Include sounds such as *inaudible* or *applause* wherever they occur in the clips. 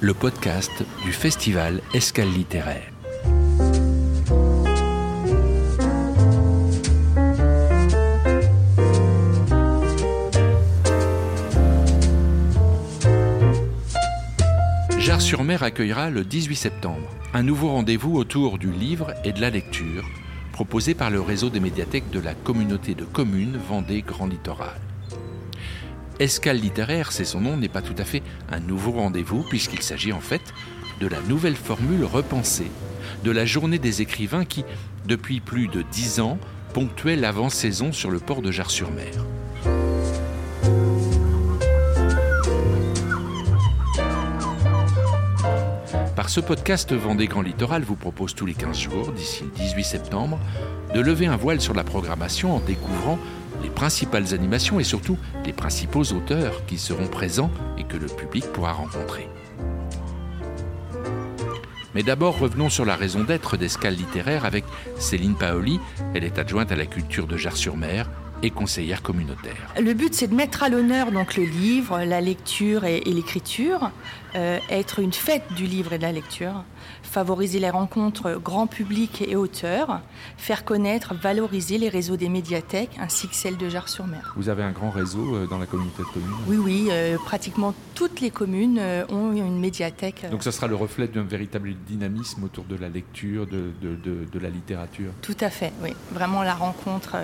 le podcast du festival Escale littéraire. Jars-sur-Mer accueillera le 18 septembre un nouveau rendez-vous autour du livre et de la lecture proposé par le réseau des médiathèques de la communauté de communes Vendée Grand Littoral. Escale littéraire, c'est son nom, n'est pas tout à fait un nouveau rendez-vous, puisqu'il s'agit en fait de la nouvelle formule repensée de la journée des écrivains qui, depuis plus de dix ans, ponctuait l'avant-saison sur le port de Jars-sur-Mer. Par ce podcast Vendée Grand Littoral vous propose tous les 15 jours, d'ici le 18 septembre, de lever un voile sur la programmation en découvrant les principales animations et surtout les principaux auteurs qui seront présents et que le public pourra rencontrer. Mais d'abord, revenons sur la raison d'être d'Escale littéraire avec Céline Paoli. Elle est adjointe à la culture de Jars-sur-Mer et conseillère communautaire. Le but, c'est de mettre à l'honneur donc le livre, la lecture et, l'écriture, euh, être une fête du livre et de la lecture, favoriser les rencontres grand public et auteurs, faire connaître, valoriser les réseaux des médiathèques ainsi que celles de Jars-sur-Mer. Vous avez un grand réseau euh, dans la communauté de communes Oui, oui, euh, pratiquement toutes les communes euh, ont une médiathèque. Donc ça sera le reflet d'un véritable dynamisme autour de la lecture, de, de, de, la littérature Tout à fait, oui. Vraiment la rencontre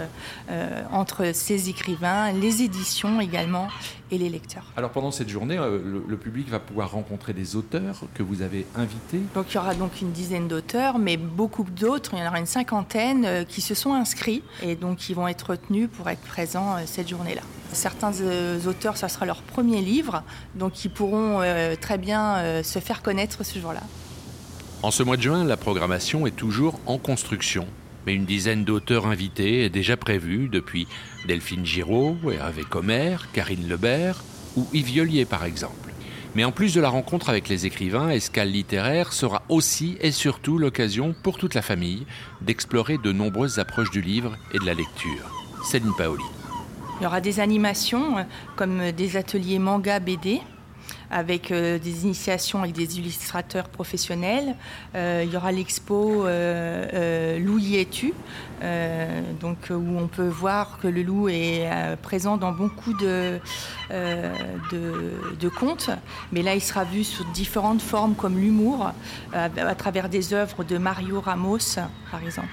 entre ces écrivains, les éditions également et les lecteurs. Alors pendant cette journée, le, le public va pouvoir rencontrer des auteurs que vous avez invités Donc il y aura donc une dizaine d'auteurs, mais beaucoup d'autres, il y en aura une cinquantaine euh, qui se sont inscrits et donc qui vont être retenus pour être présents euh, cette journée-là. Certains euh, auteurs, ça sera leur premier livre, donc ils pourront très bien se faire connaître ce jour-là. En ce mois de juin, la programmation est toujours en construction. Mais une dizaine d'auteurs invités est déjà prévue depuis Delphine Giraud, Hervé Comer, Karine Lebert ou Yves par exemple. Mais en plus de la rencontre avec les écrivains, Escale littéraire sera aussi et surtout l'occasion pour toute la famille d'explorer de nombreuses approches du livre et de la lecture. Céline Paoli. Il y aura des animations euh, comme des ateliers manga BD avec euh, des initiations avec des illustrateurs professionnels. Euh, il y aura l'expo euh, Loup y es-tu donc, où on peut voir que le loup est présent dans beaucoup de, de, contes, mais là il sera vu sous différentes formes comme l'humour, à travers des œuvres de Mario Ramos par exemple.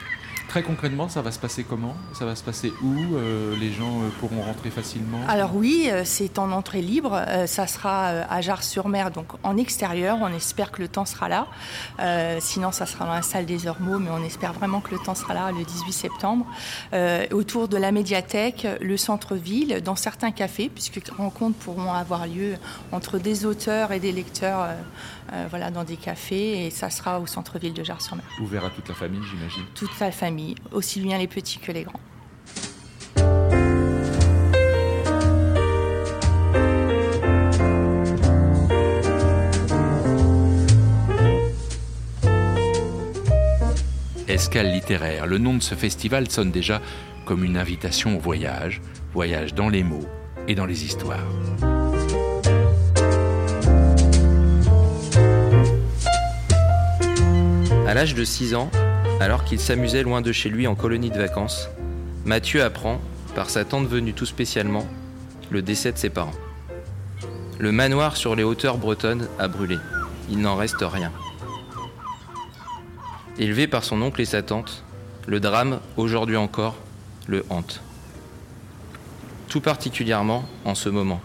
Très concrètement, ça va se passer comment? Ça va se passer où? Euh, Les gens euh, pourront rentrer facilement? Alors oui, euh, c'est en entrée libre. ça sera à Jars-sur-Mer, donc en extérieur. On espère que le temps sera là. sinon, ça sera dans la salle des Ormeaux, mais on espère vraiment que le temps sera là le 18 septembre. autour de la médiathèque, le centre-ville, dans certains cafés, puisque les rencontres pourront avoir lieu entre des auteurs et des lecteurs voilà, dans des cafés. Et ça sera au centre-ville de Jars-sur-Mer. Ouvert à toute la famille, j'imagine? Toute la famille aussi bien les petits que les grands. Escale littéraire, le nom de ce festival sonne déjà comme une invitation au voyage, voyage dans les mots et dans les histoires. À l'âge de 6 ans, alors qu'il s'amusait loin de chez lui en colonie de vacances, Mathieu apprend, par sa tante venue tout spécialement, le décès de ses parents. Le manoir sur les hauteurs bretonnes a brûlé. Il n'en reste rien. Élevé par son oncle et sa tante, le drame, aujourd'hui encore, le hante. Tout particulièrement en ce moment,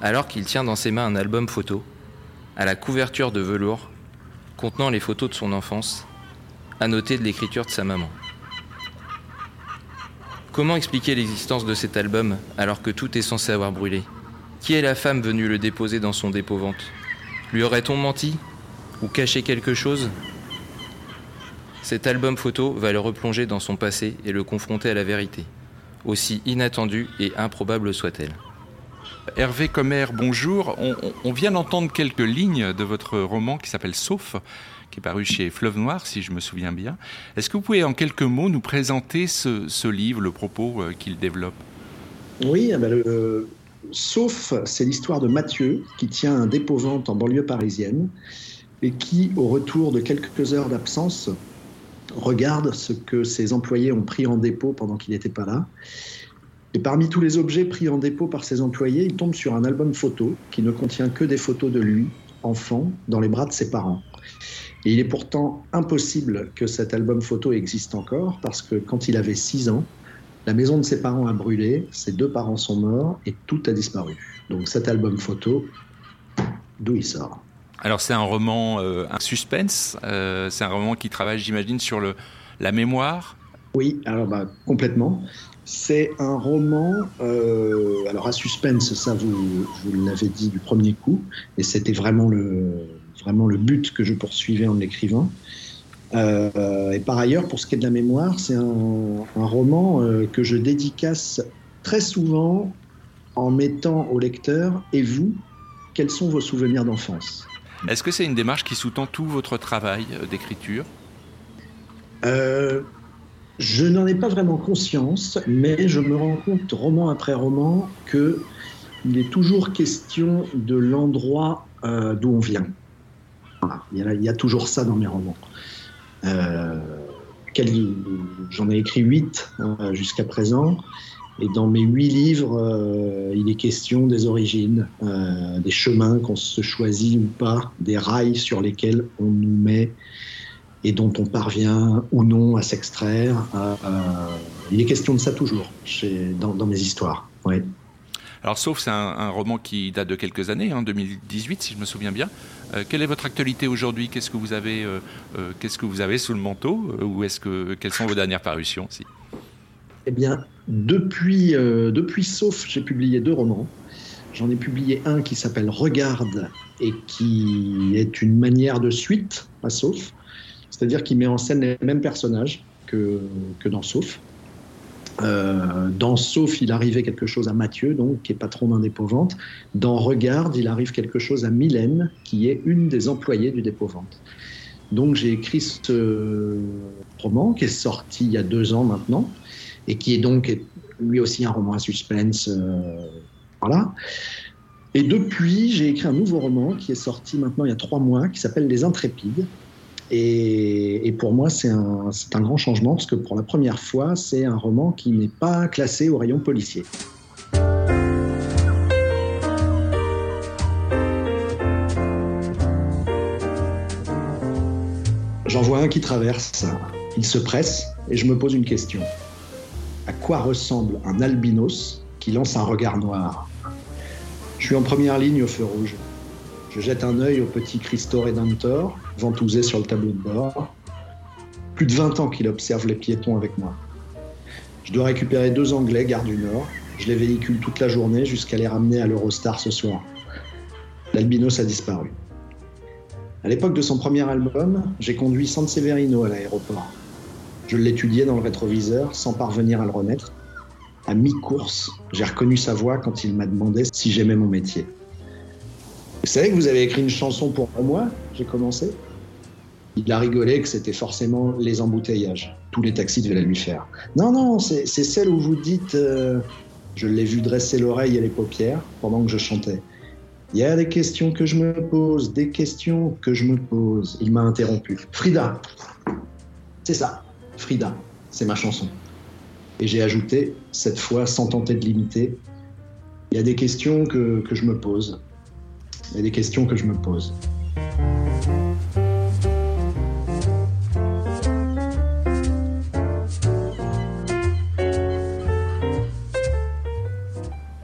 alors qu'il tient dans ses mains un album photo, à la couverture de velours, contenant les photos de son enfance à noter de l'écriture de sa maman. Comment expliquer l'existence de cet album alors que tout est censé avoir brûlé? Qui est la femme venue le déposer dans son dépôt-vente Lui aurait-on menti? Ou caché quelque chose? Cet album photo va le replonger dans son passé et le confronter à la vérité, aussi inattendue et improbable soit-elle. Hervé Commer, bonjour. On, on vient d'entendre quelques lignes de votre roman qui s'appelle Sauf, qui est paru chez Fleuve Noir, si je me souviens bien. Est-ce que vous pouvez en quelques mots nous présenter ce, livre, le propos euh, qu'il développe? Oui, eh ben, sauf c'est l'histoire de Mathieu qui tient un dépôt-vente en banlieue parisienne et qui, au retour de quelques heures d'absence, regarde ce que ses employés ont pris en dépôt pendant qu'il n'était pas là. Et parmi tous les objets pris en dépôt par ses employés, il tombe sur un album photo qui ne contient que des photos de lui, enfant, dans les bras de ses parents. Et il est pourtant impossible que cet album photo existe encore, parce que quand il avait 6 ans, la maison de ses parents a brûlé, ses deux parents sont morts et tout a disparu. Donc cet album photo, d'où il sort alors c'est un roman, euh, un suspense, euh, c'est un roman qui travaille, j'imagine, sur le, la mémoire. Oui, alors bah, complètement. C'est un roman, euh, alors à suspense, ça vous, vous l'avez dit du premier coup, et c'était vraiment le, vraiment le but que je poursuivais en l'écrivant. et par ailleurs, pour ce qui est de la mémoire, c'est un, un, roman que je dédicace très souvent en mettant au lecteur, et vous, quels sont vos souvenirs d'enfance? Est-ce que c'est une démarche qui sous-tend tout votre travail euh, d'écriture? Euh, Je n'en ai pas vraiment conscience, mais je me rends compte, roman après roman, que il est toujours question de l'endroit euh, d'où on vient. Il, y a, toujours ça dans mes romans. J'en ai écrit huit jusqu'à présent. Et dans mes huit livres, euh, il est question des origines, euh, des chemins qu'on se choisit ou pas, des rails sur lesquels on nous met et dont on parvient ou non à s'extraire. Euh, il est question de ça toujours dans, mes histoires. Ouais. Alors, sauf c'est un, roman qui date de quelques années, en hein, 2018 si je me souviens bien. quelle est votre actualité aujourd'hui? Qu'est-ce que vous avez, qu'est-ce que vous avez sous le manteau Ou est-ce que quelles sont vos dernières parutions eh bien, depuis, euh, depuis Sauf, j'ai publié deux romans. J'en ai publié un qui s'appelle Regarde et qui est une manière de suite à Sauf, c'est-à-dire qu'il met en scène les mêmes personnages que, que dans Sauf. Euh, dans Sauf, il arrivait quelque chose à Mathieu, donc, qui est patron d'un dépôt-vente. Dans Regarde, il arrive quelque chose à Mylène, qui est une des employées du dépôt-vente. Donc j'ai écrit ce roman qui est sorti il y a deux ans maintenant, et qui est donc lui aussi un roman à suspense. Euh, voilà. Et depuis, j'ai écrit un nouveau roman qui est sorti maintenant il y a trois mois, qui s'appelle Les Intrépides. Et, pour moi, c'est un, grand changement, parce que pour la première fois, c'est un roman qui n'est pas classé au rayon policier. J'en vois un qui traverse, il se presse, et je me pose une question à quoi ressemble un albinos qui lance un regard noir? Je suis en première ligne au feu rouge. Je jette un œil au petit Christo Redentor, ventousé sur le tableau de bord. Plus de 20 ans qu'il observe les piétons avec moi. Je dois récupérer deux Anglais, garde du Nord. Je les véhicule toute la journée jusqu'à les ramener à l'Eurostar ce soir. L'albinos a disparu. À l'époque de son premier album, j'ai conduit San Severino à l'aéroport. Je l'étudiais dans le rétroviseur sans parvenir à le remettre. À mi-course, j'ai reconnu sa voix quand il m'a demandé si j'aimais mon métier. Vous savez que vous avez écrit une chanson pour moi J'ai commencé. Il a rigolé que c'était forcément les embouteillages. Tous les taxis devaient la lui faire. Non, non, c'est celle où vous dites euh, Je l'ai vu dresser l'oreille et les paupières pendant que je chantais. Il y a des questions que je me pose, des questions que je me pose. Il m'a interrompu. Frida, c'est ça. Frida, c'est ma chanson. Et j'ai ajouté, cette fois sans tenter de limiter, il y a des questions que, je me pose. Il y a des questions que je me pose.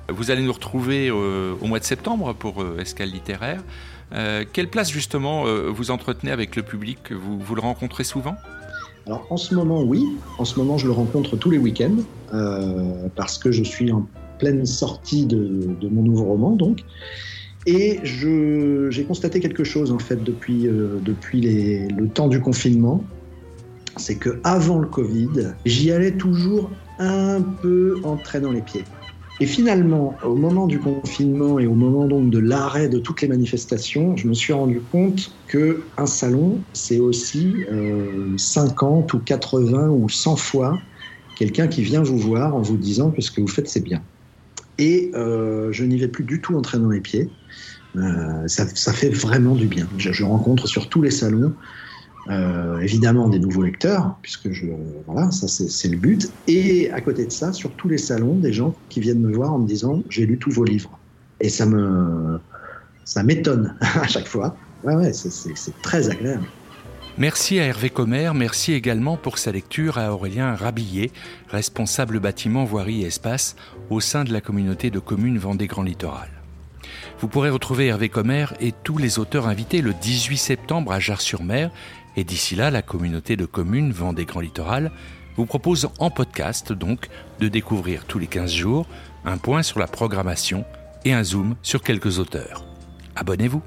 Vous allez nous retrouver euh, au mois de septembre pour euh, Escale littéraire. Euh, quelle place justement vous entretenez avec le public? Vous le rencontrez souvent? Alors en ce moment, oui. En ce moment, je le rencontre tous les week-ends euh, parce que je suis en pleine sortie de, mon nouveau roman, donc. Et j'ai constaté quelque chose en fait depuis, euh, depuis le temps du confinement, c'est que avant le Covid, j'y allais toujours un peu en traînant les pieds. Et finalement, au moment du confinement et au moment donc de l'arrêt de toutes les manifestations, je me suis rendu compte que un salon, c'est aussi 50 euh, ou 80 ou 100 fois quelqu'un qui vient vous voir en vous disant que ce que vous faites c'est bien. Et je n'y vais plus du tout en traînant les pieds. Ça, ça, fait vraiment du bien. Je, je rencontre sur tous les salons euh, évidemment des nouveaux lecteurs, puisque je, voilà, ça c'est le but. Et à côté de ça, sur tous les salons, des gens qui viennent me voir en me disant j'ai lu tous vos livres. Et ça me, ça m'étonne *laughs* à chaque fois. Ouais, ouais, c'est très agréable. Merci à Hervé Commer, merci également pour sa lecture à Aurélien Rabillet, responsable bâtiment, voirie et espace au sein de la communauté de communes Vendée Grand Littoral. Vous pourrez retrouver Hervé Commer et tous les auteurs invités le 18 septembre à Jars-sur-Mer et d'ici là, la communauté de communes Vendée Grand Littoral vous propose en podcast donc de découvrir tous les 15 jours un point sur la programmation et un zoom sur quelques auteurs. Abonnez-vous